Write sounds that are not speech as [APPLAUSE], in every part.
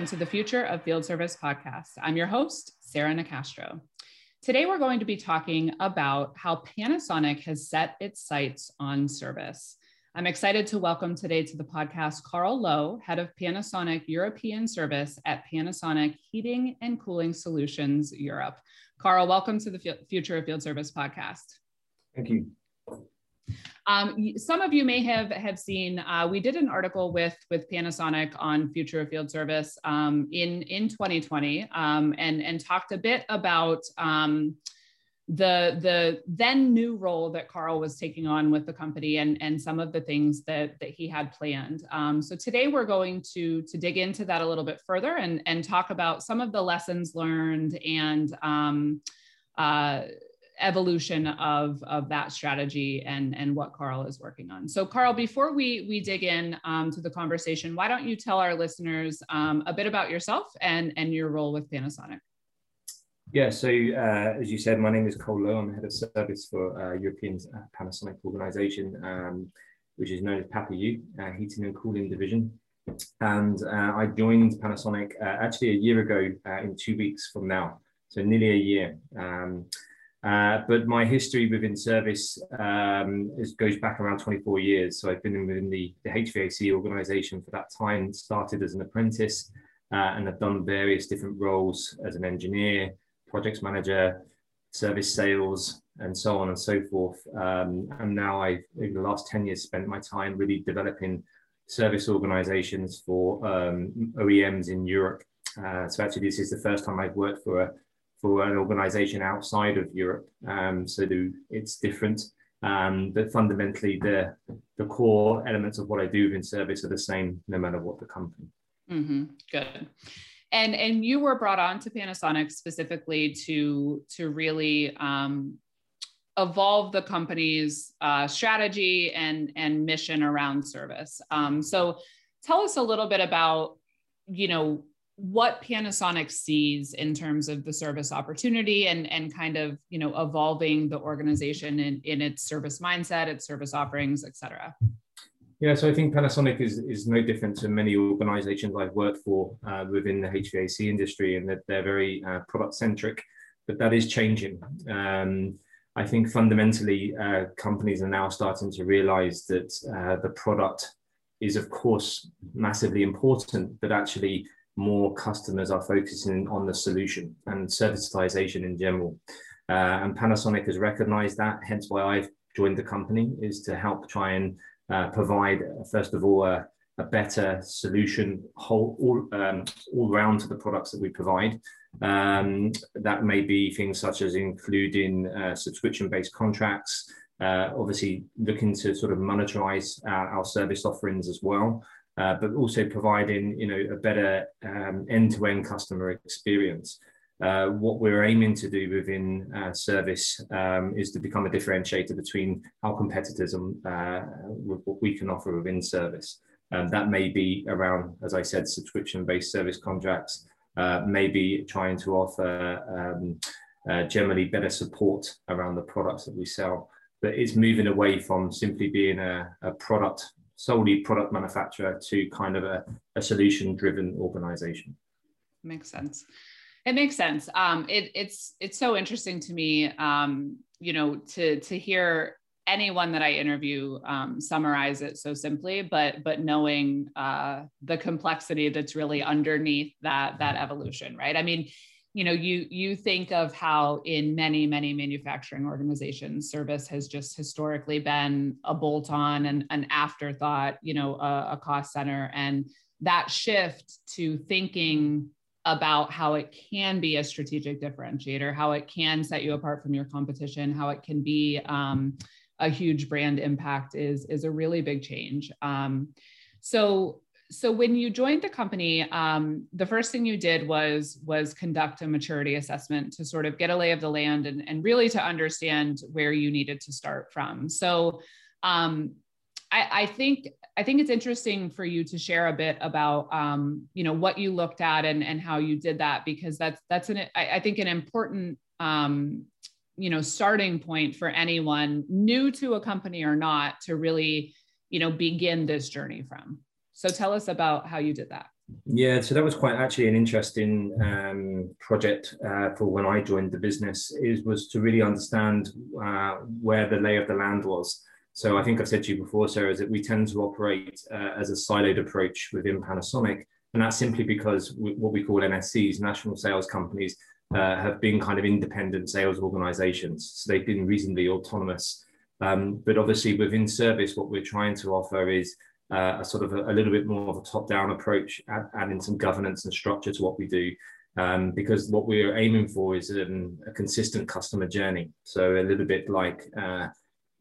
welcome to the Future of Field Service podcast. I'm your host, Sarah Nicastro. Today, we're going to be talking about how Panasonic has set its sights on service. I'm excited to welcome today to the podcast Carl Lowe, head of Panasonic European Service at Panasonic Heating and Cooling Solutions Europe. Carl, welcome to the Future of Field Service podcast. Thank you. Um, some of you may have have seen uh, we did an article with with Panasonic on future of field service um, in in 2020 um, and and talked a bit about um, the the then new role that Carl was taking on with the company and and some of the things that that he had planned. Um, so today we're going to to dig into that a little bit further and and talk about some of the lessons learned and um, uh, evolution of, of that strategy and, and what Carl is working on. So Carl, before we, we dig in um, to the conversation, why don't you tell our listeners um, a bit about yourself and, and your role with Panasonic? Yeah, so uh, as you said, my name is Carl Lowe. I'm head of service for uh, European uh, Panasonic organization, um, which is known as PAPAU, uh, Heating and Cooling Division. And uh, I joined Panasonic uh, actually a year ago in two weeks from now, so nearly a year. Um, uh, but my history within service um, is, goes back around 24 years. So I've been within the, the HVAC organization for that time, started as an apprentice, uh, and I've done various different roles as an engineer, projects manager, service sales, and so on and so forth. Um, and now I, over the last 10 years, spent my time really developing service organizations for um, OEMs in Europe. Uh, so actually, this is the first time I've worked for a for an organization outside of Europe. Um, so it's different. Um, but fundamentally, the, the core elements of what I do in service are the same no matter what the company. Mm-hmm. Good. And, and you were brought on to Panasonic specifically to, to really um, evolve the company's uh, strategy and, and mission around service. Um, so tell us a little bit about, you know, what Panasonic sees in terms of the service opportunity and, and kind of, you know, evolving the organization in, in its service mindset, its service offerings, et cetera. Yeah, so I think Panasonic is, is no different to many organizations I've worked for uh, within the HVAC industry and that they're very uh, product centric, but that is changing. Um, I think fundamentally, uh, companies are now starting to realize that uh, the product is, of course, massively important, but actually more customers are focusing on the solution and servicetization in general. Uh, and Panasonic has recognized that, hence why I've joined the company, is to help try and uh, provide, first of all, a, a better solution whole, all, um, all round to the products that we provide. Um, that may be things such as including uh, subscription-based contracts, uh, obviously looking to sort of monetize our, our service offerings as well uh, but also providing you know a better um, end-to-end customer experience. Uh, what we're aiming to do within uh, service um, is to become a differentiator between our competitors and uh, what we can offer within service. Um, that may be around, as I said, subscription-based service contracts, uh, maybe trying to offer um, uh, generally better support around the products that we sell. But it's moving away from simply being a, a product solely product manufacturer to kind of a, a solution driven organization. Makes sense. It makes sense. Um, it, it's it's so interesting to me um, you know to to hear anyone that i interview um, summarize it so simply but but knowing uh, the complexity that's really underneath that that evolution right? I mean you know you you think of how in many many manufacturing organizations service has just historically been a bolt on and an afterthought you know a, a cost center. And that shift to thinking about how it can be a strategic differentiator how it can set you apart from your competition how it can be um, a huge brand impact is is a really big change. Um, so so when you joined the company um, the first thing you did was was conduct a maturity assessment to sort of get a lay of the land and, and really to understand where you needed to start from. So um, I, I, think i think it's interesting for you to share a bit about um, you know what you looked at and, and how you did that because that's that's an I, I think an important um, you know starting point for anyone new to a company or not to really you know begin this journey from so tell us about how you did that. Yeah, so that was quite actually an interesting um, project uh, for when I joined the business. Is was to really understand uh, where the lay of the land was. So I think I've said to you before, Sarah, is that we tend to operate uh, as a siloed approach within Panasonic, and that's simply because we, what we call NSCs, national sales companies, uh, have been kind of independent sales organizations. So they've been reasonably autonomous. Um, but obviously within service, what we're trying to offer is uh, a sort of a, a, little bit more of a top-down approach, add, adding some governance and structure to what we do. Um, because what we're aiming for is um, a consistent customer journey. So a little bit like uh,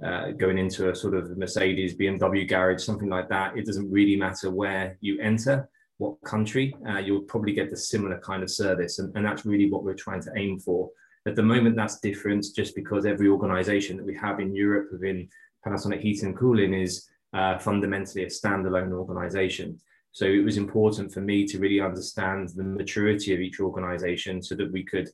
uh, going into a sort of Mercedes, BMW garage, something like that. It doesn't really matter where you enter, what country, uh, you'll probably get the similar kind of service. And, and that's really what we're trying to aim for. At the moment, that's different just because every organization that we have in Europe within Panasonic Heating and Cooling is uh, fundamentally a standalone organization. So it was important for me to really understand the maturity of each organization so that we could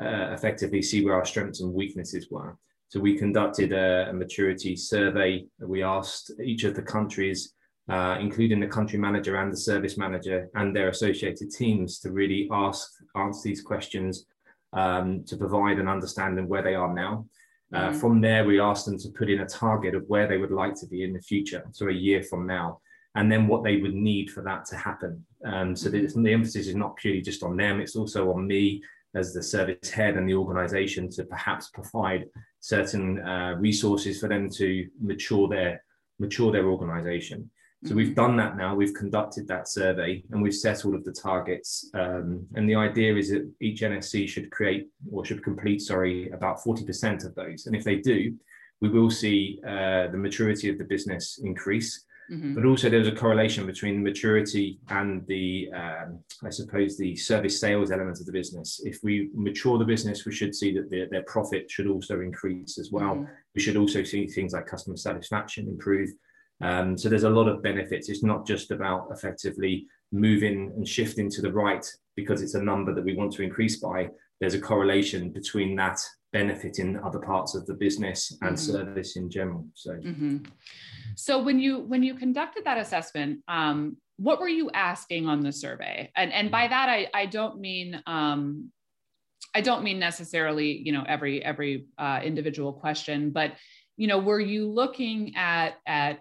uh, effectively see where our strengths and weaknesses were. So we conducted a, a maturity survey. We asked each of the countries, uh, including the country manager and the service manager and their associated teams, to really ask answer these questions um, to provide an understanding where they are now. Uh, mm-hmm. From there, we asked them to put in a target of where they would like to be in the future, so a year from now, and then what they would need for that to happen. Um, so the, mm-hmm. the emphasis is not purely just on them; it's also on me as the service head and the organization to perhaps provide certain uh, resources for them to mature their mature their organization. So we've done that now. We've conducted that survey and we've set all of the targets. Um, and the idea is that each NSC should create or should complete, sorry, about 40% of those. And if they do, we will see uh, the maturity of the business increase. Mm-hmm. But also, there's a correlation between the maturity and the, um, I suppose, the service sales element of the business. If we mature the business, we should see that their, their profit should also increase as well. Mm-hmm. We should also see things like customer satisfaction improve um, so there's a lot of benefits. It's not just about effectively moving and shifting to the right because it's a number that we want to increase by. There's a correlation between that benefit in other parts of the business and mm-hmm. service in general. So, mm-hmm. so when you when you conducted that assessment, um, what were you asking on the survey? And and by that I I don't mean um, I don't mean necessarily you know every every uh, individual question, but you know were you looking at at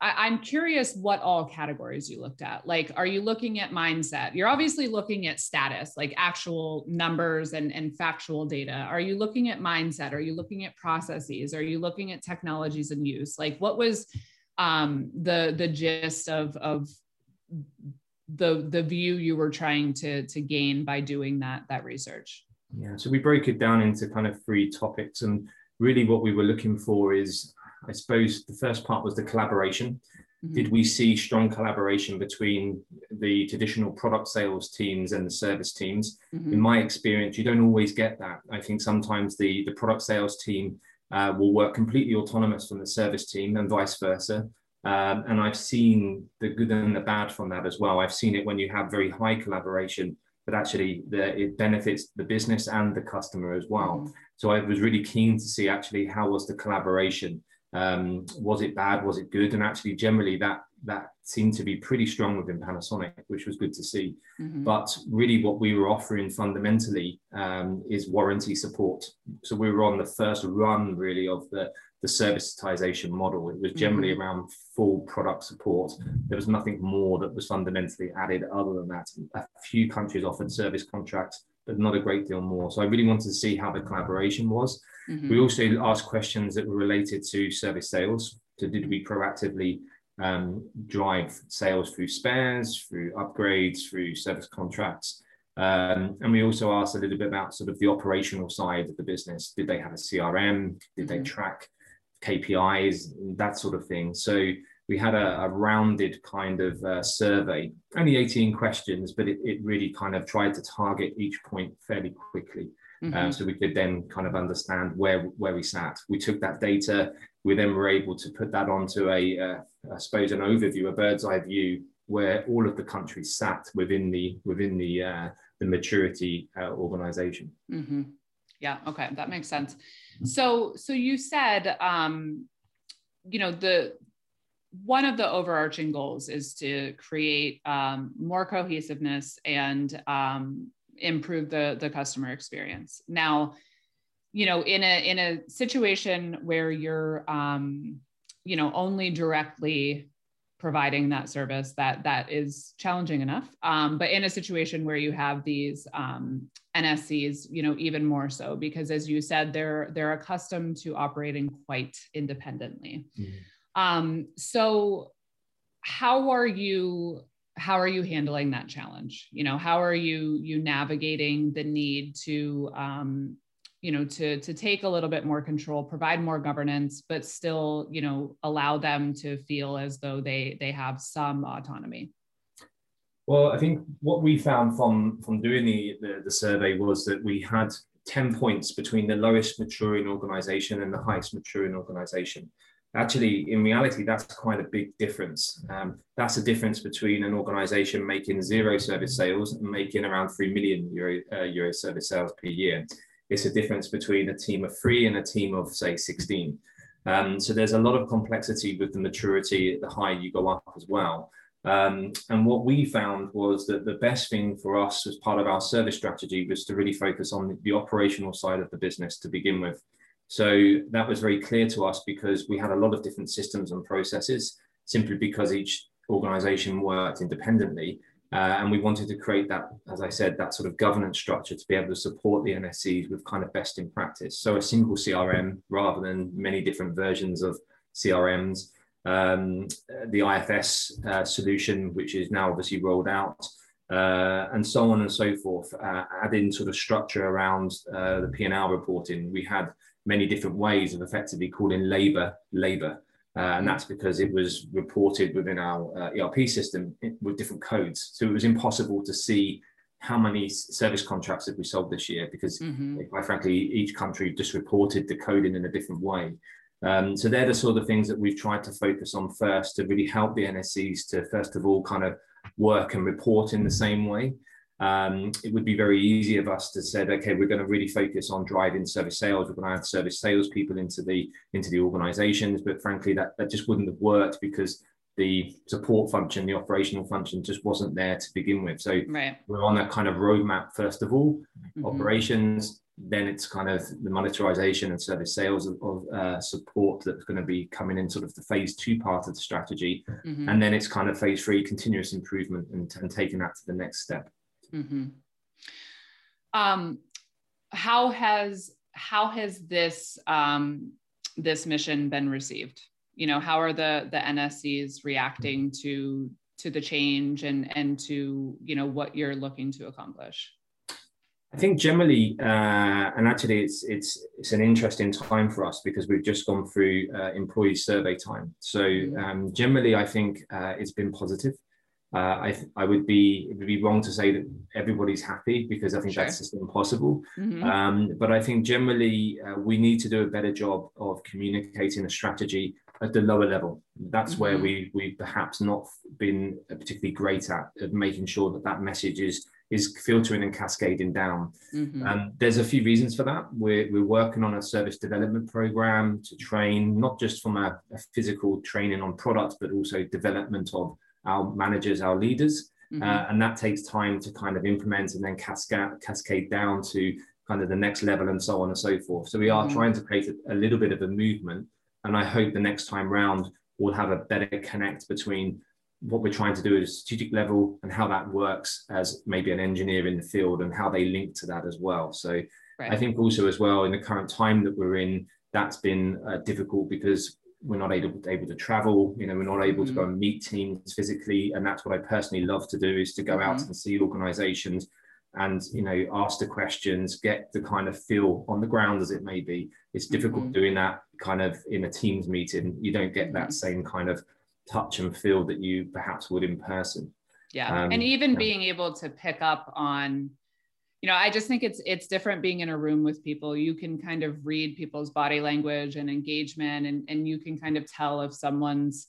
I, am curious what all categories you looked at. Like, are you looking at mindset? You're obviously looking at status, like actual numbers and, and factual data. Are you looking at mindset? Are you looking at processes? Are you looking at technologies and use? Like, what was um, the the gist of of the the view you were trying to to gain by doing that that research? Yeah, so we broke it down into kind of three topics, and really what we were looking for is I suppose the first part was the collaboration. Mm-hmm. Did we see strong collaboration between the traditional product sales teams and the service teams? Mm-hmm. In my experience, you don't always get that. I think sometimes the, the product sales team uh, will work completely autonomous from the service team and vice versa. Um, and I've seen the good and the bad from that as well. I've seen it when you have very high collaboration, but actually the, it benefits the business and the customer as well. Mm-hmm. So I was really keen to see actually how was the collaboration um, was it bad? Was it good? And actually, generally, that that seemed to be pretty strong within Panasonic, which was good to see. Mm-hmm. But really, what we were offering fundamentally um, is warranty support. So we were on the first run, really, of the the servicetization model. It was generally mm-hmm. around full product support. There was nothing more that was fundamentally added other than that. A few countries offered service contracts but not a great deal more. So I really wanted to see how the collaboration was. Mm-hmm. We also asked questions that were related to service sales. So did we proactively um, drive sales through spares, through upgrades, through service contracts? Um, and we also asked a little bit about sort of the operational side of the business. Did they have a CRM? Did mm-hmm. they track KPIs? That sort of thing. So we had a, a rounded kind of uh, survey, only 18 questions, but it, it, really kind of tried to target each point fairly quickly. Mm-hmm. Um, so we could then kind of understand where, where we sat. We took that data, we then were able to put that onto a, uh, I suppose, an overview, a bird's eye view, where all of the countries sat within the within the uh, the maturity uh, organization. Mm-hmm. Yeah. Okay, that makes sense. So, so you said, um, you know, the one of the overarching goals is to create um, more cohesiveness and um, improve the the customer experience. Now, you know, in a in a situation where you're um, you know only directly providing that service that that is challenging enough um, but in a situation where you have these um, nscs you know even more so because as you said they're they're accustomed to operating quite independently mm-hmm. um, so how are you how are you handling that challenge? You know how are you you navigating the need to um, you know to to take a little bit more control provide more governance but still you know allow them to feel as though they they have some autonomy? Well i think what we found from from doing the the, the survey was that we had 10 points between the lowest maturing organization and the highest maturing organization actually in reality that's quite a big difference um, that's a difference between an organization making zero service sales and making around 3 million euro, uh, euro service sales per year it's a difference between a team of three and a team of, say, 16. Um, so there's a lot of complexity with the maturity the higher you go up as well. Um, and what we found was that the best thing for us as part of our service strategy was to really focus on the, the operational side of the business to begin with. So that was very clear to us because we had a lot of different systems and processes simply because each organization worked independently. Uh, and we wanted to create that, as I said, that sort of governance structure to be able to support the NSCs with kind of best in practice. So a single CRM rather than many different versions of CRMs. Um, the IFS uh, solution, which is now obviously rolled out, uh, and so on and so forth. Uh, sort of structure around uh, the P&L reporting. We had many different ways of effectively calling labor labor uh, and that's because it was reported within our uh, ERP system with different codes. So it was impossible to see how many service contracts have we sold this year because, mm-hmm. quite frankly, each country just reported the coding in a different way. Um, so they're the sort of things that we've tried to focus on first to really help the NSCs to first of all kind of work and report in the same way um, it would be very easy of us to say, okay, we're going to really focus on driving service sales. We're going to add service salespeople into the into the organizations, but frankly, that that just wouldn't have worked because the support function, the operational function, just wasn't there to begin with. So right. we're on a kind of roadmap first of all, mm-hmm. operations. Then it's kind of the monetization and service sales of, of uh, support that's going to be coming in sort of the phase two part of the strategy, mm-hmm. and then it's kind of phase three, continuous improvement, and, and taking that to the next step. Mm-hmm. Um, how has how has this um, this mission been received? You know, how are the the NSCs reacting to to the change and and to you know what you're looking to accomplish? I think generally, uh, and actually, it's it's it's an interesting time for us because we've just gone through uh, employee survey time. So mm-hmm. um, generally, I think uh, it's been positive. Uh, I, I would be it would be wrong to say that everybody's happy because I think sure. that's just impossible. Mm-hmm. Um, but I think generally uh, we need to do a better job of communicating a strategy at the lower level. That's mm-hmm. where we we perhaps not been particularly great at, at making sure that that message is is filtering and cascading down. Mm-hmm. Um, there's a few reasons for that. We're, we're working on a service development program to train, not just from a, a physical training on products, but also development of our managers, our leaders. Mm-hmm. Uh, and that takes time to kind of implement and then cascade, cascade down to kind of the next level and so on and so forth. So we are mm-hmm. trying to create a, a, little bit of a movement. And I hope the next time round we'll have a better connect between what we're trying to do at a strategic level and how that works as maybe an engineer in the field and how they link to that as well. So right. I think also as well in the current time that we're in, that's been uh, difficult because we're not able to, able to travel you know we're not able mm-hmm. to go mm-hmm. and meet teams physically and that's what i personally love to do is to go mm-hmm. out and see organizations and you know ask the questions get the kind of feel on the ground as it may be it's difficult mm-hmm. doing that kind of in a teams meeting you don't get that mm-hmm. same kind of touch and feel that you perhaps would in person yeah um, and even yeah. being able to pick up on you know i just think it's it's different being in a room with people. You can kind of read people's body language and engagement and and you can kind of tell if someone's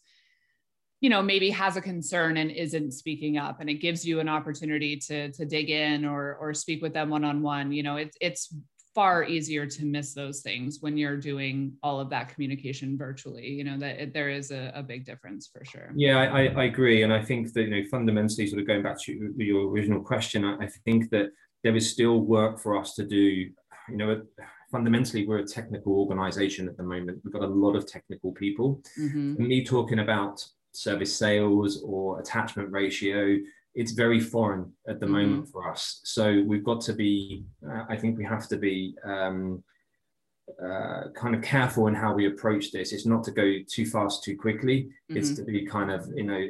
you know maybe has a concern and isn't speaking up and it gives you an opportunity to to dig in or or speak with them one on one you know it's it's far easier to miss those things when you're doing all of that communication virtually. You know that it, there is a, a, big difference for sure. Yeah I, I, agree. And i think that you know fundamentally sort of going back to your original question i, I think that there is still work for us to do you know fundamentally we're a technical organization at the moment we've got a lot of technical people mm-hmm. me talking about service sales or attachment ratio it's very foreign at the mm-hmm. moment for us. So we've got to be, uh, I think we have to be um, uh, kind of careful in how we approach this. It's not to go too fast too quickly. Mm-hmm. It's to be kind of, you know,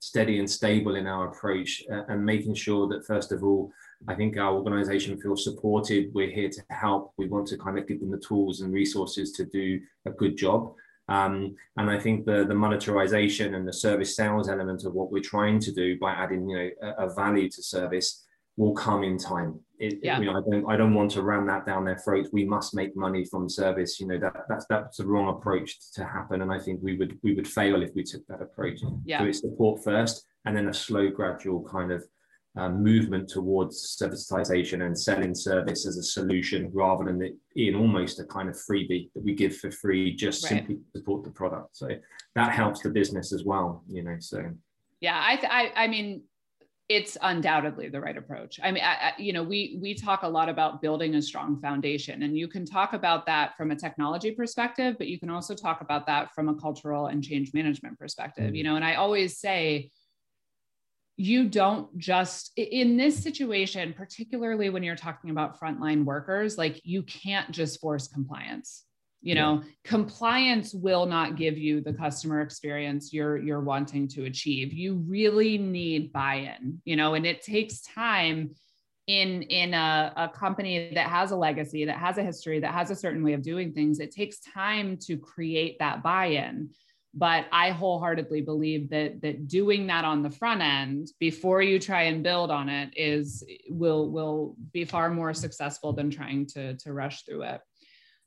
steady and stable in our approach uh, and making sure that, first of all, I think our organization feels supported. We're here to help. We want to kind of give them the tools and resources to do a good job. Um, and I think the the monetization and the service sales element of what we're trying to do by adding you know a, a value to service will come in time. It, yeah. you know, I don't I don't want to ram that down their throats. We must make money from service. You know that that's that's the wrong approach to happen. And I think we would we would fail if we took that approach. Yeah. So it's support first, and then a slow, gradual kind of um, movement towards servitization and selling service as a solution rather than it being almost a kind of freebie that we give for free just right. simply to support the product. So that helps the business as well, you know. So yeah, I I, I mean it's undoubtedly the right approach. I mean, I, I, you know, we we talk a lot about building a strong foundation, and you can talk about that from a technology perspective, but you can also talk about that from a cultural and change management perspective. You mm. know, and I always say, you don't just in this situation particularly when you're talking about frontline workers like you can't just force compliance you know yeah. compliance will not give you the customer experience you're you're wanting to achieve. You really need buy-in you know and it takes time in in a, a company that has a legacy that has a history that has a certain way of doing things. It takes time to create that buy-in. But i wholeheartedly believe that that doing that on the front end before you try and build on it is will will be far more successful than trying to to rush through it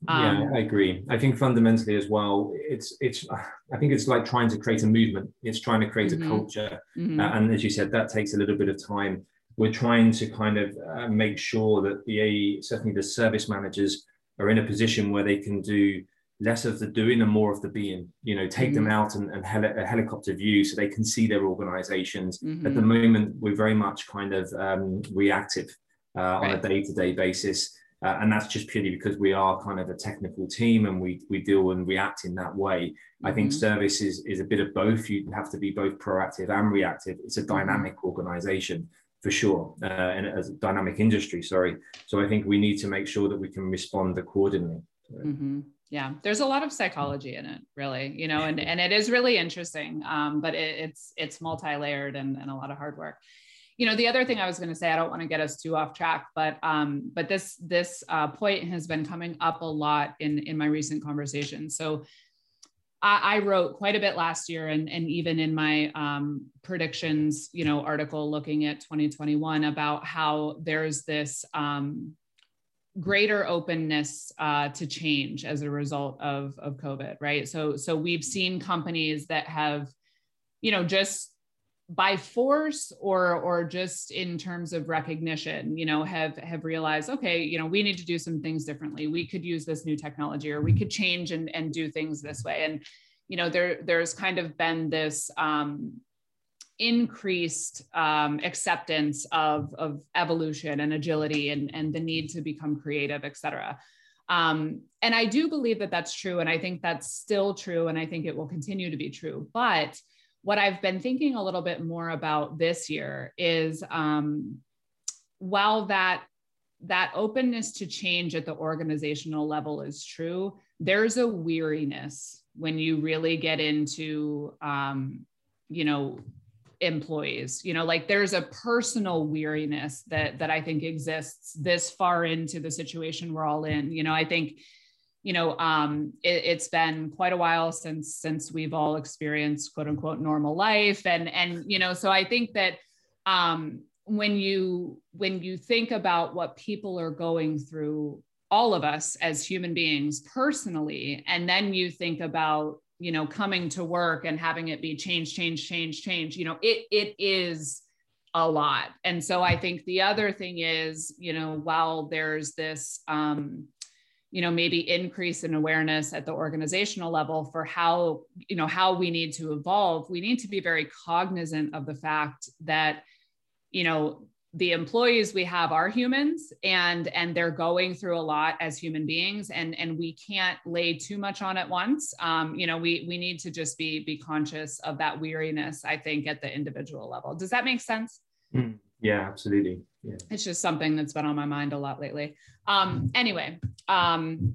um, yeah i agree i think fundamentally as well it's it's i think it's like trying to create a movement it's trying to create mm-hmm. a culture mm-hmm. uh, and as you said that takes a little bit of time we're trying to kind of uh, make sure that the certainly the service managers are in a position where they can do less of the doing and more of the being you know take mm-hmm. them out and, and heli- a helicopter view so they can see their organizations mm-hmm. at the moment we're very much kind of um, reactive uh, right. on a day-to-day basis uh, and that's just purely because we are kind of a technical team and we we deal and react in that way. I think mm-hmm. service is, is a bit of both. You have to be both proactive and reactive. It's a mm-hmm. dynamic organization for sure uh, and as a dynamic industry sorry. So i think we need to make sure that we can respond accordingly. Mm-hmm. Yeah there's a lot of psychology in it really you know and, and it is really interesting um, but it, it's it's multi-layered and, and a lot of hard work you know the other thing i was going to say i don't want to get us too off track but um, but this this uh, point has been coming up a lot in in my recent conversations so I, I wrote quite a bit last year and, and even in my um, predictions you know article looking at 2021 about how there's this um, greater openness uh, to change as a result of, of COVID, right? So, so we've seen companies that have, you know, just by force or or just in terms of recognition you know have have realized okay you know we need to do some things differently we could use this new technology or we could change and and do things this way and you know there there's kind of been this um increased um, acceptance of, of evolution and agility and, and the need to become creative, et cetera. Um, and I do believe that that's true. And I think that's still true. And I think it will continue to be true. But what I've been thinking a little bit more about this year is um, while that that openness to change at the organizational level is true, there's a weariness when you really get into um, you know employees. You know like there's a personal weariness that that i think exists this far into the situation we're all in. You know i think you know um it, it's been quite a while since since we've all experienced quote unquote normal life and and you know so i think that um when you when you think about what people are going through all of us as human beings personally and then you think about you know coming to work and having it be change change change change you know it it is a lot. And so I think the other thing is, you know, while there's this, um, you know, maybe increase in awareness at the organizational level for how, you know, how we need to evolve, we need to be very cognizant of the fact that, you know, the employees we have are humans and and they're going through a lot as human beings and and we can't lay too much on at once. Um, you know we we need to just be be conscious of that weariness i think at the individual level. Does that make sense? Mm, yeah absolutely yeah. it's just something that's been on my mind a lot lately um, anyway um,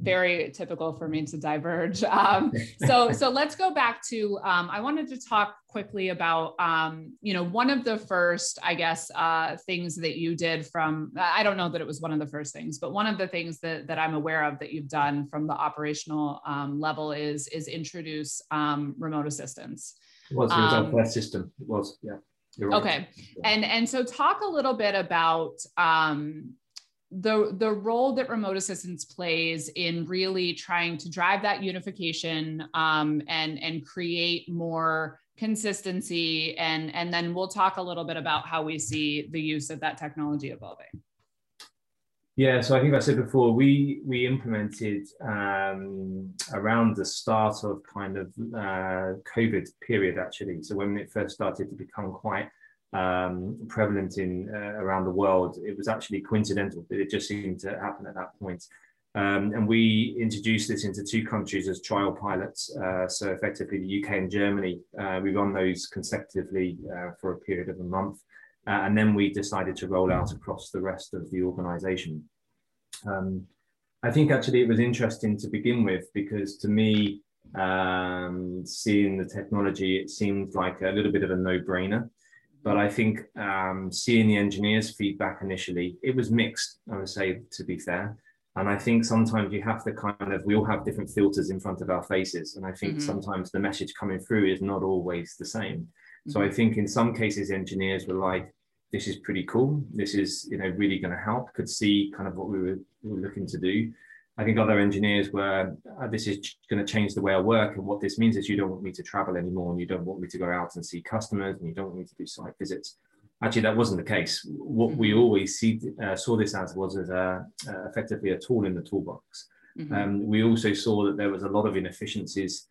very typical for me to diverge. [LAUGHS] Um, so, so let's go back to. Um, I wanted to talk quickly about, um, you know, one of the first, I guess, uh, things that you did from. I don't know that it was one of the first things, but one of the things that that I'm aware of that you've done from the operational um, level is is introduce um, remote assistance. It was, it was our um, first system. It was, yeah. Right. Okay, and and so talk a little bit about um, the the role that remote assistance plays in really trying to drive that unification um, and and create more consistency. And and then we'll talk a little bit about how we see the use of that technology evolving yeah so i think i said before we we implemented um, around the start of kind of uh, covid period actually so when it first started to become quite um, prevalent in uh, around the world. It was actually coincidental that it just seemed to happen at that point. Um, and we introduced this into two countries as trial pilots. Uh, so effectively, the UK and Germany. Uh, we run those consecutively uh, for a period of a month, uh, and then we decided to roll out across the rest of the organisation. Um, I think actually it was interesting to begin with because to me, um, seeing the technology, it seemed like a little bit of a no-brainer. But I think um, seeing the engineers' feedback initially, it was mixed, I would say, to be fair. And I think sometimes you have to kind of, we all have different filters in front of our faces. And I think mm-hmm. sometimes the message coming through is not always the same. So I mm-hmm. think in some cases, engineers were like, this is pretty cool. This is, you know, really going to help, could see kind of what we were, we were looking to do. I think other engineers were, uh, this is going to change the way I work. And what this means is you don't want me to travel anymore and you don't want me to go out and see customers and you don't want me to do site visits. Actually, that wasn't the case. What we mm-hmm. always see, uh, saw this as was as a, uh, effectively a tool in the toolbox. Mm-hmm. Um, we also saw that there was a lot of inefficiencies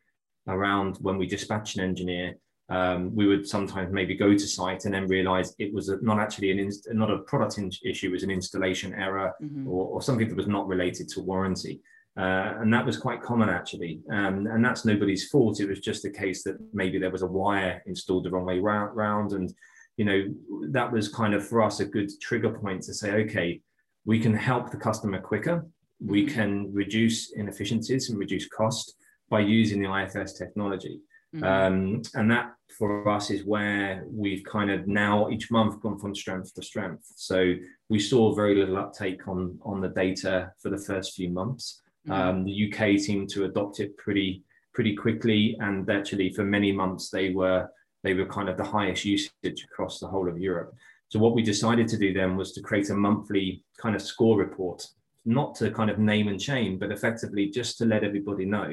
around when we dispatch an engineer um, we would sometimes maybe go to site and then realize it was a, not actually an inst- not a product in- issue, it was an installation error mm-hmm. or, or, something that was not related to warranty. Uh, and that was quite common actually. Um, and that's nobody's fault. It was just a case that maybe there was a wire installed the wrong way round. And, you know, that was kind of for us a good trigger point to say, okay, we can help the customer quicker. We mm-hmm. can reduce inefficiencies and reduce cost by using the IFS technology. Mm-hmm. Um, and that for us is where we've kind of now each month gone from strength to strength. So we saw very little uptake on, on the data for the first few months. Mm-hmm. Um, the UK seemed to adopt it pretty pretty quickly, and actually for many months they were they were kind of the highest usage across the whole of Europe. So what we decided to do then was to create a monthly kind of score report, not to kind of name and shame, but effectively just to let everybody know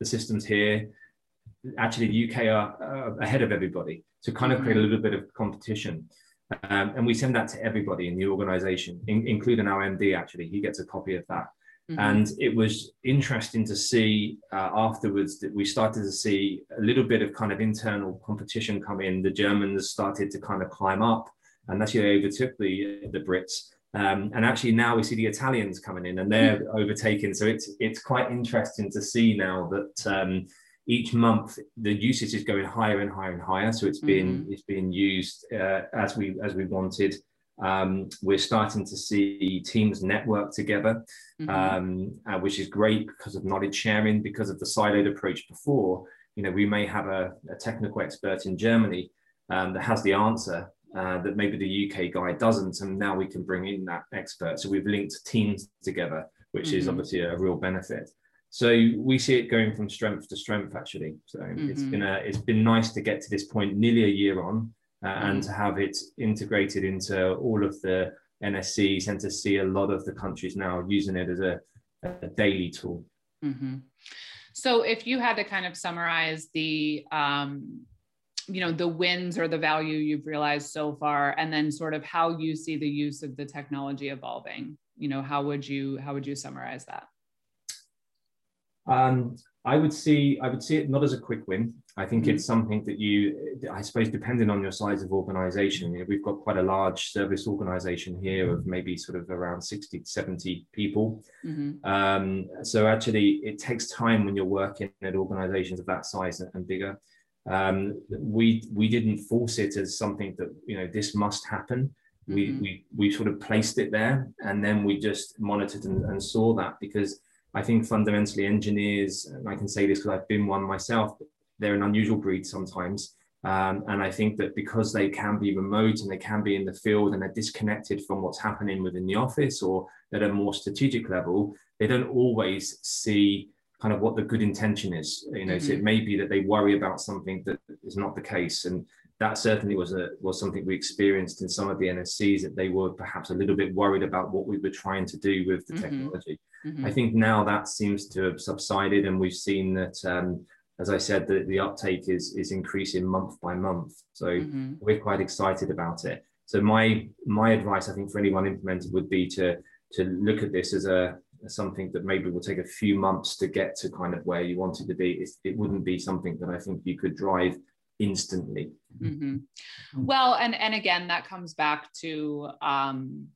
the system's here actually the UK are uh, ahead of everybody to kind of create a mm-hmm. little bit of competition. Um, and we send that to everybody in the organization, in, including our MD, actually. He gets a copy of that. Mm-hmm. And it was interesting to see uh, afterwards that we started to see a little bit of kind of internal competition come in. The Germans started to kind of climb up, and that's they overtook the the Brits. Um, and actually now we see the Italians coming in, and they're mm-hmm. overtaking. So it's it's quite interesting to see now that um, each month the usage is going higher and higher and higher so it's being mm-hmm. it's being used uh, as we as we wanted um, we're starting to see teams network together mm-hmm. um, uh, which is great because of knowledge sharing because of the siloed approach before you know we may have a, a technical expert in germany um, that has the answer uh, that maybe the uk guy doesn't and now we can bring in that expert so we've linked teams together which mm-hmm. is obviously a real benefit so we see it going from strength to strength actually so mm-hmm. it's been a, it's been nice to get to this point nearly a year on uh, mm-hmm. and to have it integrated into all of the nscs and to see a lot of the countries now using it as a, a daily tool mm-hmm. so if you had to kind of summarize the um, you know the wins or the value you've realized so far and then sort of how you see the use of the technology evolving you know how would you how would you summarize that um, I would see I would see it not as a quick win. I think mm-hmm. it's something that you, I suppose, depending on your size of organization, you know, we've got quite a large service organization here of maybe sort of around 60 to 70 people. Mm-hmm. Um, so actually, it takes time when you're working at organizations of that size and bigger. Um, we we didn't force it as something that you know this must happen. Mm-hmm. We, we we sort of placed it there, and then we just monitored and, and saw that because I think fundamentally engineers, and I can say this because I've been one myself, they're an unusual breed sometimes. Um, and I think that because they can be remote and they can be in the field and they're disconnected from what's happening within the office or at a more strategic level, they don't always see kind of what the good intention is. You know, mm-hmm. so it may be that they worry about something that is not the case. And that certainly was a was something we experienced in some of the NSCs that they were perhaps a little bit worried about what we were trying to do with the mm-hmm. technology. Mm-hmm. I think now that seems to have subsided, and we've seen that, um, as I said, the, the uptake is is increasing month by month. So mm-hmm. we're quite excited about it. So my my advice, I think, for anyone implemented would be to to look at this as a as something that maybe will take a few months to get to kind of where you wanted to be. It's, it wouldn't be something that I think you could drive instantly. Mm-hmm. Well, and and again, that comes back to um,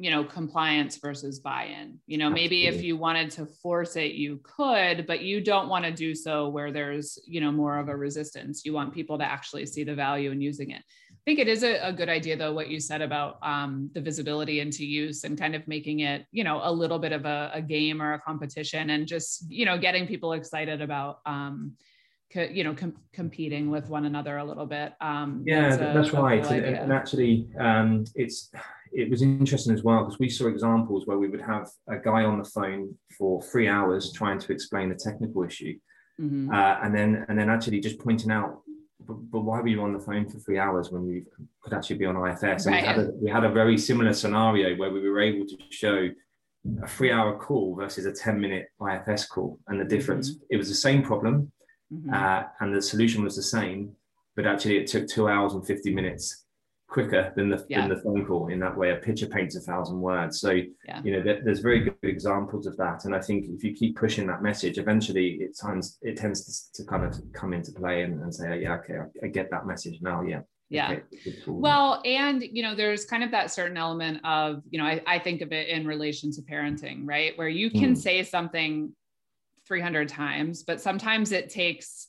you know compliance versus buy-in. You know maybe if you wanted to force it you could but you don't want to do so where there's you know more of a resistance. You want people to actually see the value in using it. I think it is a, a good idea though what you said about um, the visibility into use and kind of making it you know a little bit of a, a game or a competition and just you know getting people excited about um, co- you know com- competing with one another a little bit um, yeah that's, a, that's right cool and, and, actually um, it's it was interesting as well because we saw examples where we would have a guy on the phone for three hours trying to explain a technical issue, mm-hmm. uh, and then and then actually just pointing out, but, but, why were you on the phone for three hours when we could actually be on IFS? And right. we had a we had a very similar scenario where we were able to show a three hour call versus a 10 minute IFS call and the difference. Mm-hmm. It was the same problem mm-hmm. uh, and the solution was the same, but actually it took two hours and 50 minutes quicker than the yeah. than the phone call in that way. A picture paints a thousand words. So yeah. you know, there, there's very good examples of that. And I think if you keep pushing that message, eventually it tends it tends to, to kind of come into play and, and say, oh, yeah, okay, I, I, get that message now. Yeah. Yeah. Okay, well, and you know, there's kind of that certain element of, you know, I, I think of it in relation to parenting, right? Where you can mm. say something 300 times, but sometimes it takes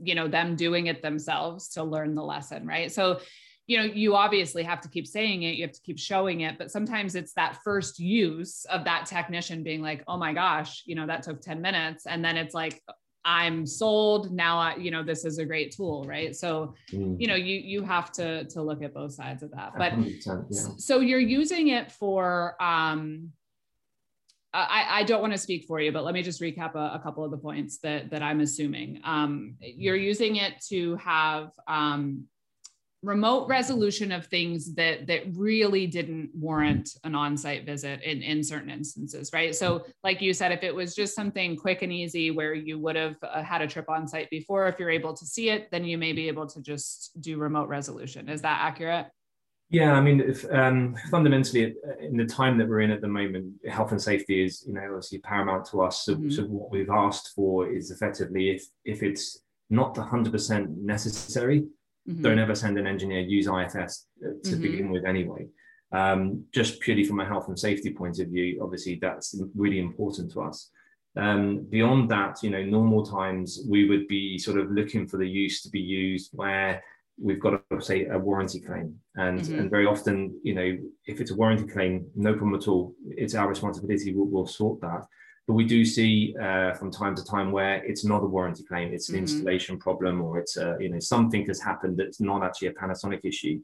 you know them doing it themselves to learn the lesson right so you know you obviously have to keep saying it you have to keep showing it but sometimes it's that first use of that technician being like oh my gosh you know that took 10 minutes and then it's like i'm sold now I, you know this is a great tool right so mm. you know you you have to to look at both sides of that but yeah. so you're using it for um I, I don't want to speak for you, but let me just recap a, a couple of the points that, that I'm assuming. Um, you're using it to have um, remote resolution of things that that really didn't warrant an on-site visit in in certain instances right? So like you said if it was just something quick and easy where you would have uh, had a trip on site before if you're able to see it then you may be able to just do remote resolution. Is that accurate yeah, I mean, if, um, fundamentally, uh, in the time that we're in at the moment, health and safety is, you know, obviously paramount to us. So, mm-hmm. so what we've asked for is effectively, if if it's not 100% necessary, Mm-hmm. Don't ever send an engineer use IFS uh, to mm-hmm. begin with anyway. Um, just purely from a health and safety point of view, obviously that's really important to us. Um, beyond that, you know, normal times we would be sort of looking for the use to be used where we've got to say a warranty claim, and mm-hmm. and very often, you know, if it's a warranty claim, no problem at all. It's our responsibility. We'll, we'll sort that. But we do see uh, from time to time where it's not a warranty claim, it's an mm-hmm. installation problem, or it's a, you know something has happened that's not actually a Panasonic issue.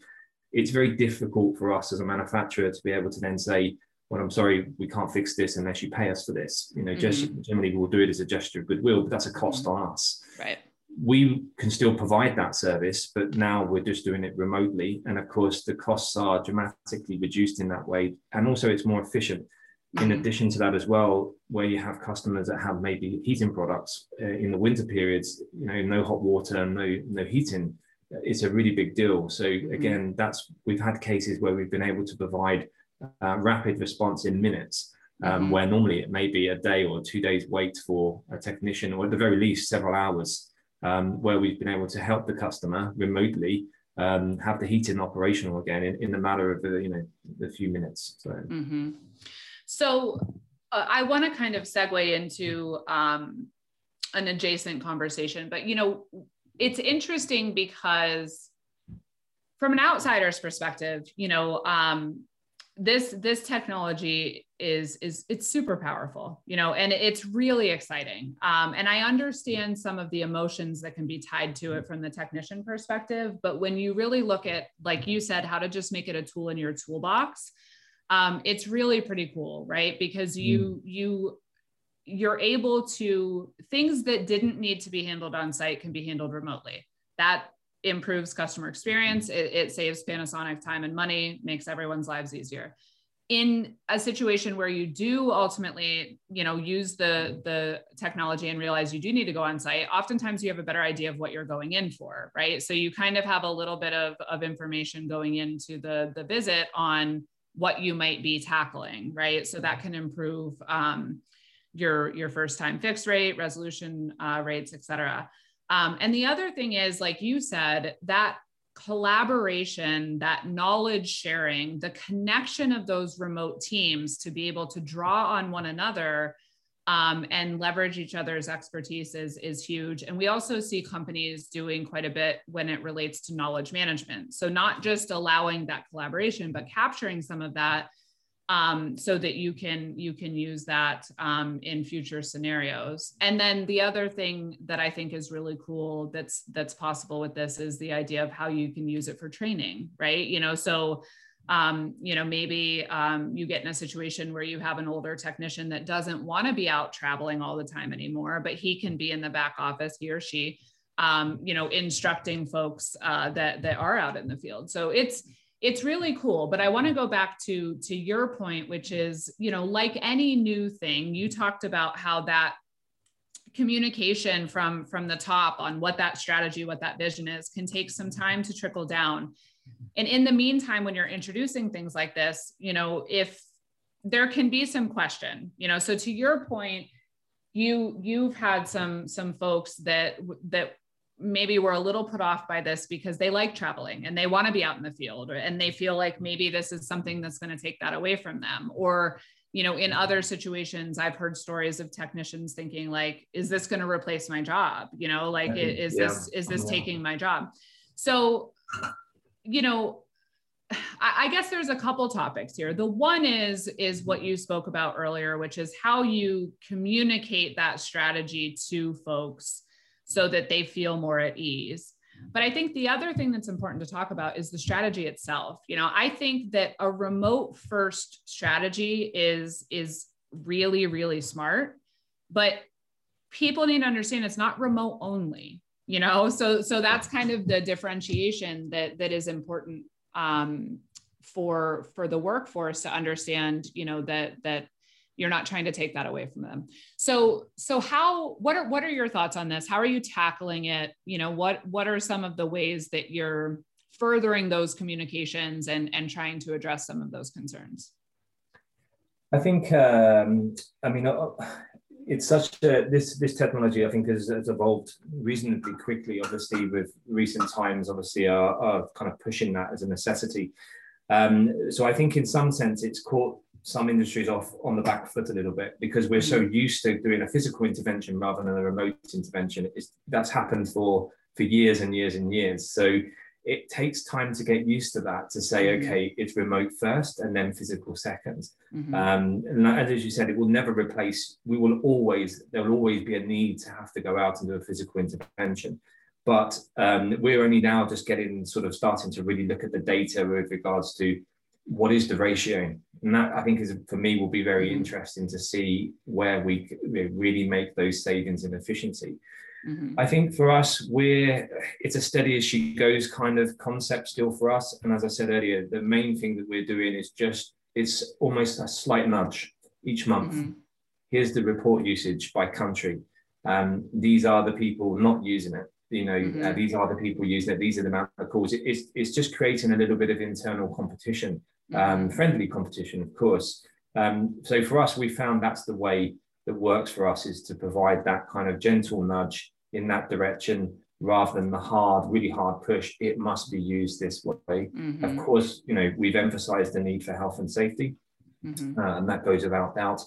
It's very difficult for us as a manufacturer to be able to then say, "Well, I'm sorry, we can't fix this unless you pay us for this." You know, mm-hmm. just generally we'll do it as a gesture of goodwill, but that's a cost mm-hmm. on us. Right. We can still provide that service, but now we're just doing it remotely, and of course the costs are dramatically reduced in that way, and also it's more efficient in mm-hmm. addition to that as well where you have customers that have maybe heating products uh, in the winter periods you know no hot water no no heating it's a really big deal. So mm-hmm. again, that's we've had cases where we've been able to provide uh, rapid response in minutes, um, mm-hmm. where normally it may be a day or two days wait for a technician, or at the very least several hours, um, where we've been able to help the customer remotely um, have the heating operational again in, in the matter of the, you know the few minutes. So, mm-hmm. so uh, I want to kind of segue into um, an adjacent conversation, but you know it's interesting because from an outsider's perspective, you know, um, this this technology is is it's super powerful you know and it's really exciting. Um, and i understand some of the emotions that can be tied to it from the technician perspective but when you really look at like you said how to just make it a tool in your toolbox um, it's really pretty cool right? Because you mm. you you're able to things that didn't need to be handled on site can be handled remotely. That improves customer experience. It, it, saves panasonic time and money makes everyone's lives easier. In a situation where you do ultimately you know use the the technology and realize you do need to go on site oftentimes you have a better idea of what you're going in for right? So you kind of have a little bit of, of information going into the the visit on what you might be tackling right? So that can improve um, your your first time fix rate resolution uh, rates et cetera um, and the other thing is like you said that collaboration that knowledge sharing the connection of those remote teams to be able to draw on one another um, and leverage each other's expertise is, is huge. And we also see companies doing quite a bit when it relates to knowledge management. So, not just allowing that collaboration, but capturing some of that um, so that you can you can use that um, in future scenarios. And then the other thing that I think is really cool that's that's possible with this is the idea of how you can use it for training, right? You know, so um, you know maybe um, you get in a situation where you have an older technician that doesn't want to be out traveling all the time anymore, but he can be in the back office, he or she. Um, you know, instructing folks uh, that that are out in the field. So it's it's really cool but i want to go back to to your point which is you know like any new thing you talked about how that communication from from the top on what that strategy what that vision is can take some time to trickle down. And in the meantime when you're introducing things like this you know if there can be some question you know so to your point you you've had some some folks that that maybe were a little put off by this because they like traveling and they want to be out in the field and they feel like maybe this is something that's going to take that away from them. Or you know in other situations i've heard stories of technicians thinking like is this going to replace my job? You know like is yeah. this is this taking my job? So you know I guess there's a couple topics here. The one is is what you spoke about earlier, which is how you communicate that strategy to folks so that they feel more at ease. But I think the other thing that's important to talk about is the strategy itself. You know, I think that a remote first strategy is is really really smart, but people need to understand it's not remote only. You know, so so that's kind of the differentiation that that is important um, for for the workforce to understand. You know that that you're not trying to take that away from them. So so how what are what are your thoughts on this? How are you tackling it? You know what what are some of the ways that you're furthering those communications and and trying to address some of those concerns? I think um, i mean uh, it's such a this this technology i think has, has, evolved reasonably quickly obviously with recent times obviously are, are kind of pushing that as a necessity. Um, so i think in some sense it's caught some industries off on the back foot a little bit because we're so mm. used to doing a physical intervention rather than a remote intervention. It's, that's happened for for years and years and years. So it takes time to get used to that to say, mm-hmm. okay, it's remote first and then physical 2nd mm-hmm. um, and as you said, it will never replace. We will always there will always be a need to have to go out and do a physical intervention. But um, we're only now just getting sort of starting to really look at the data with regards to what is the ratio and that i think is for me will be very interesting to see where we really make those savings in efficiency mm-hmm. i think for us we're it's a steady as she goes kind of concept still for us and as i said earlier the main thing that we're doing is just it's almost a slight nudge each month mm-hmm. here's the report usage by country um, these are the people not using it you know, mm-hmm. uh, these are the people using it, these are the amount of calls. It, it's, it's just creating a little bit of internal competition, um, friendly competition, of course. Um, so for us, we found that's the way that works for us is to provide that kind of gentle nudge in that direction rather than the hard, really hard push. It must be used this way. Mm-hmm. Of course, you know, we've emphasized the need for health and safety, mm-hmm. uh, and that goes without doubt.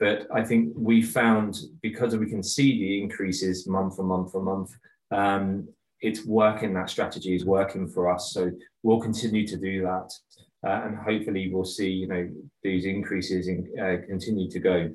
But I think we found because we can see the increases month for month for month, um, it's working. That strategy is working for us. So we'll continue to do that, uh, and hopefully we'll see you know these increases in, uh, continue to go.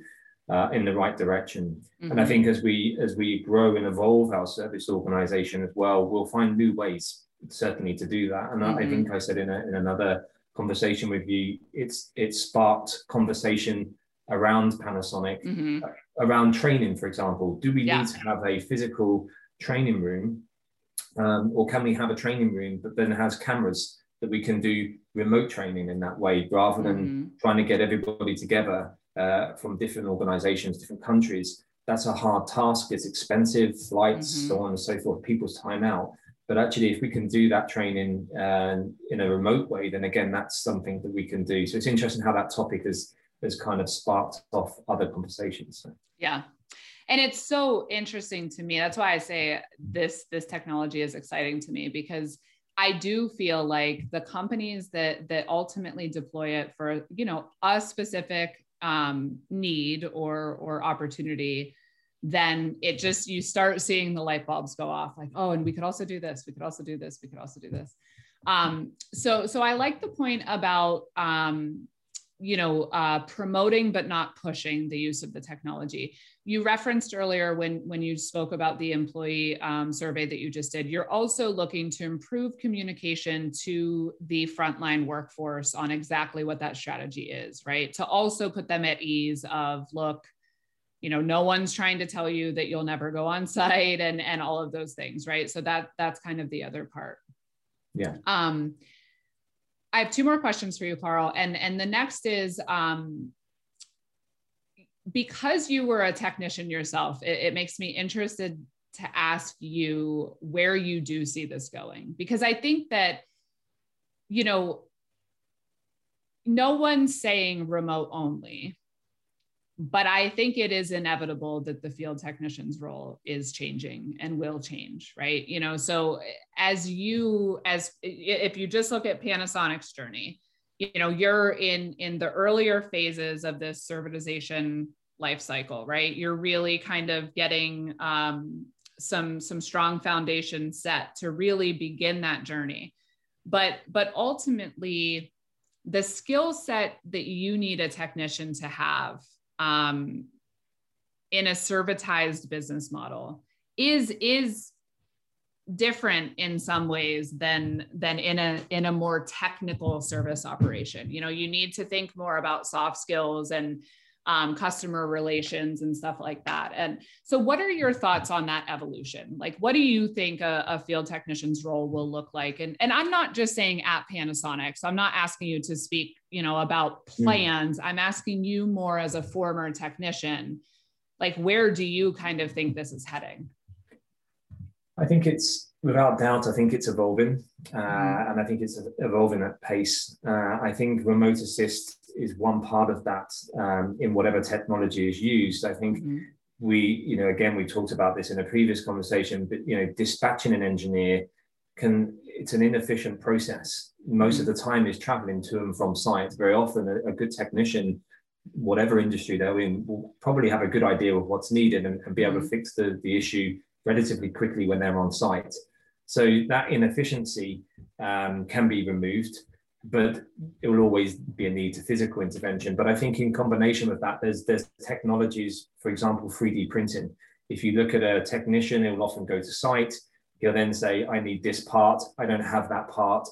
Uh, in the right direction. Mm-hmm. And I mm-hmm. think as we as we grow and evolve our service organization as well, we'll find new ways certainly to do that. And mm-hmm. I think I said in, a, in another conversation with you, it's it sparked conversation around Panasonic, mm-hmm. around training, for example. Do we yeah. need to have a physical training room, um, or can we have a training room that then has cameras that we can do remote training in that way, rather than mm-hmm. trying to get everybody together uh, from different organizations, different countries? That's a hard task. It's expensive, flights, mm-hmm. so on and so forth, people's time out. But actually, if we can do that training uh, in a remote way, then again, that's something that we can do. So it's interesting how that topic has has kind of sparked off other conversations. Yeah. And it's so interesting to me. That's why I say this this technology is exciting to me because I do feel like the companies that that ultimately deploy it for, you know, a specific um, need or or opportunity, then it just you start seeing the light bulbs go off like, oh, and we could also do this, we could also do this, we could also do this. Um, so so I like the point about um, you know uh, promoting but not pushing the use of the technology. You referenced earlier when when you spoke about the employee um, survey that you just did you're also looking to improve communication to the frontline workforce on exactly what that strategy is right? To also put them at ease of look you know no one's trying to tell you that you'll never go on [LAUGHS] site and and all of those things right? So that that's kind of the other part. Yeah. Um I have two more questions for you, Carl. And, and the next is um, because you were a technician yourself, it, it makes me interested to ask you where you do see this going. Because I think that, you know, no one's saying remote only, but I think it is inevitable that the field technician's role is changing and will change, right? You know, so as you as if you just look at Panasonic's journey, you know, you're in in the earlier phases of this servitization life cycle, right? You're really kind of getting um, some some strong foundation set to really begin that journey. But but ultimately, the skill set that you need a technician to have um, in a servitized business model is is different in some ways than than in a in a more technical service operation. You know you need to think more about soft skills and um, customer relations and stuff like that. And so what are your thoughts on that evolution? Like what do you think a, a field technician's role will look like? And and i'm not just saying at panasonic so i'm not asking you to speak you know about mm. plans. I'm asking you more as a former technician like where do you kind of think this is heading? I think it's without doubt i think it's evolving uh, mm. and i think it's evolving at pace. Uh, i think remote assist is one part of that um, in whatever technology is used i think mm. we you know again we talked about this in a previous conversation but you know dispatching an engineer can it's an inefficient process most of the time is traveling to and from site. Very often, a, a, good technician, whatever industry they're in, will probably have a good idea of what's needed and, and be able to mm-hmm. fix the, the issue relatively quickly when they're on site. So that inefficiency um, can be removed, but it will always be a need to physical intervention. But I think in combination with that, there's there's technologies, for example, 3D printing. If you look at a technician, he will often go to site. He'll then say, I need this part. I don't have that part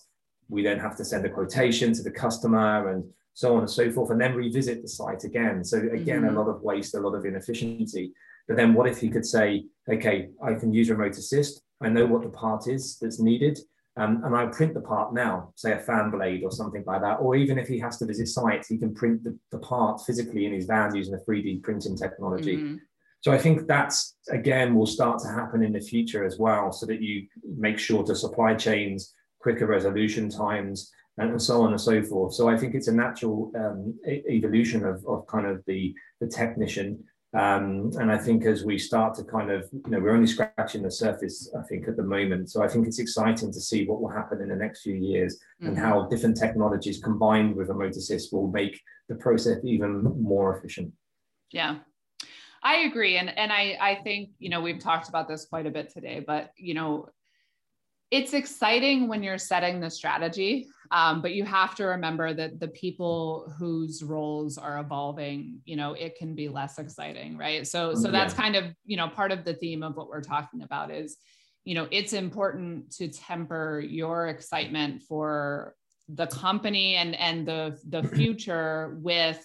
we then have to send a quotation to the customer and so on and so forth, and then revisit the site again. So again, mm-hmm. a lot of waste, a lot of inefficiency. But then what if you could say, okay, I can use remote assist. I know what the part is that's needed. Um, and I print the part now, say a fan blade or something like that. Or even if he has to visit sites, he can print the, the part physically in his van using the 3D printing technology. Mm-hmm. So I think that's again will start to happen in the future as well, so that you make sure to supply chains, quicker resolution times, and so on and so forth. So I think it's a natural um, evolution of, of kind of the, the technician. Um, and I think as we start to kind of, you know, we're only scratching the surface, I think, at the moment. So I think it's exciting to see what will happen in the next few years mm-hmm. and how different technologies combined with remote assist will make the process even more efficient. Yeah. I agree. And, and I, I think, you know, we've talked about this quite a bit today, but, you know, it's exciting when you're setting the strategy um, but you have to remember that the people whose roles are evolving you know it can be less exciting right? So so that's kind of you know part of the theme of what we're talking about is you know it's important to temper your excitement for the company and and the the [CLEARS THROAT] future with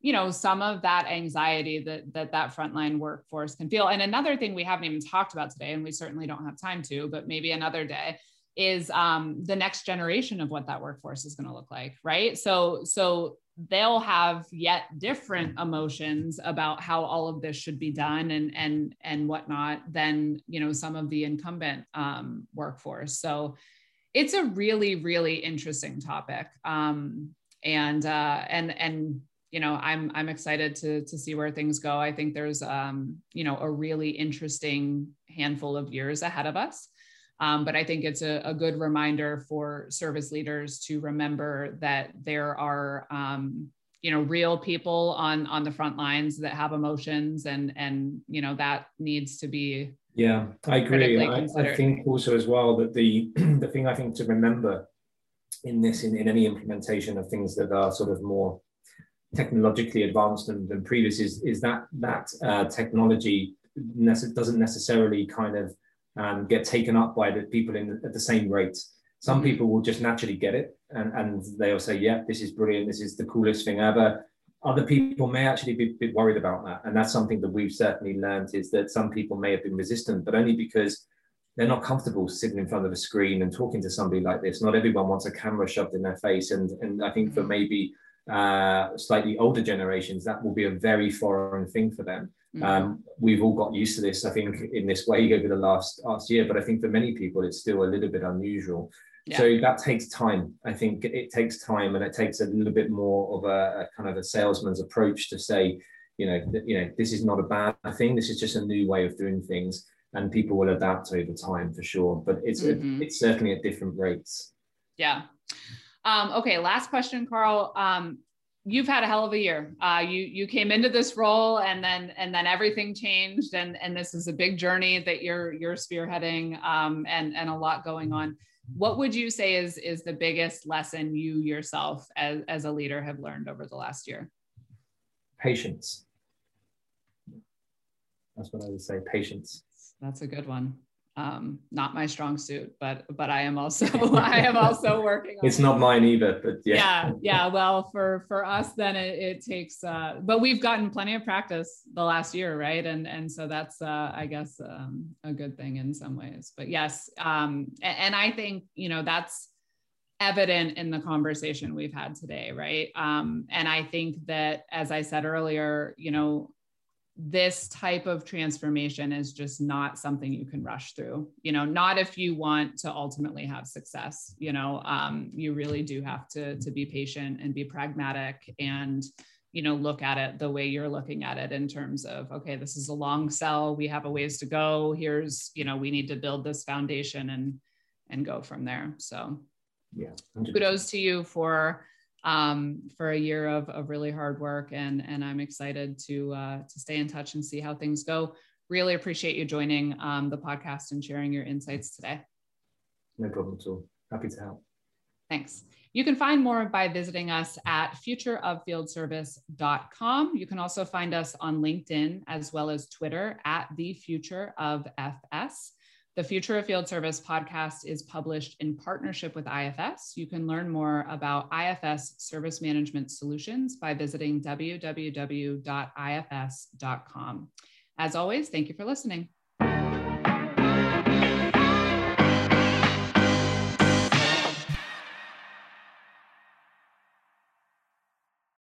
you know some of that anxiety that that that frontline workforce can feel. And another thing we haven't even talked about today and we certainly don't have time to but maybe another day is um, the next generation of what that workforce is going to look like right? So so they'll have yet different emotions about how all of this should be done and and and whatnot than you know some of the incumbent um, workforce. So it's a really really interesting topic um, and uh, and and you know i'm i'm excited to to see where things go. I think there's um you know a really interesting handful of years ahead of us. Um, but i think it's a, a, good reminder for service leaders to remember that there are um, you know real people on on the front lines that have emotions and and you know that needs to be yeah i agree. I, I, think also as well that the [CLEARS THROAT] the thing i think to remember in this in, in any implementation of things that are sort of more technologically advanced than, than previous is, is that that uh, technology nece- doesn't necessarily kind of um, get taken up by the people in at the same rate. Some mm-hmm. people will just naturally get it and, and they'll say, yeah, this is brilliant. This is the coolest thing ever. Other people may actually be a bit worried about that. And that's something that we've certainly learned is that some people may have been resistant, but only because they're not comfortable sitting in front of a screen and talking to somebody like this. Not everyone wants a camera shoved in their face. And, and I think for mm-hmm. maybe uh, slightly older generations, that will be a very foreign thing for them. Mm-hmm. Um, we've all got used to this, I think, in this way over the last last year. But I think for many people, it's still a little bit unusual. Yeah. So that takes time. I think it takes time, and it takes a little bit more of a, a kind of a salesman's approach to say, you know, th- you know, this is not a bad thing. This is just a new way of doing things, and people will adapt over time for sure. But it's mm-hmm. it's certainly at different rates. Yeah. Um, okay, last question, Carl. Um, you've had a hell of a year. Uh, you you came into this role, and then and then everything changed, and and this is a big journey that you're you're spearheading, um, and and a lot going on. What would you say is is the biggest lesson you yourself as as a leader have learned over the last year? Patience. That's what I would say. Patience. That's a good one um, not my strong suit, but but I am also [LAUGHS] [LAUGHS] I am also working. it's not mine either, but yeah. Yeah, yeah. Well, for for us, then it, it takes. Uh, but we've gotten plenty of practice the last year, right? And and so that's uh, I guess um, a good thing in some ways. But yes, um, and, and I think you know that's evident in the conversation we've had today, right? Um, and I think that, as I said earlier, you know, this type of transformation is just not something you can rush through. You know not if you want to ultimately have success you know um, you really do have to to be patient and be pragmatic and you know look at it the way you're looking at it in terms of okay this is a long sell. We have a ways to go. Here's you know we need to build this foundation and and go from there. So yeah kudos to you for um, for a year of, of really hard work. And, and I'm excited to, uh, to stay in touch and see how things go. Really appreciate you joining um, the podcast and sharing your insights today. No problem at all. Happy to help. Thanks. You can find more by visiting us at futureoffieldservice.com. You can also find us on LinkedIn as well as Twitter at the future of FS. The Future of Field Service podcast is published in partnership with IFS. You can learn more about IFS service management solutions by visiting www.ifs.com. As always, thank you for listening.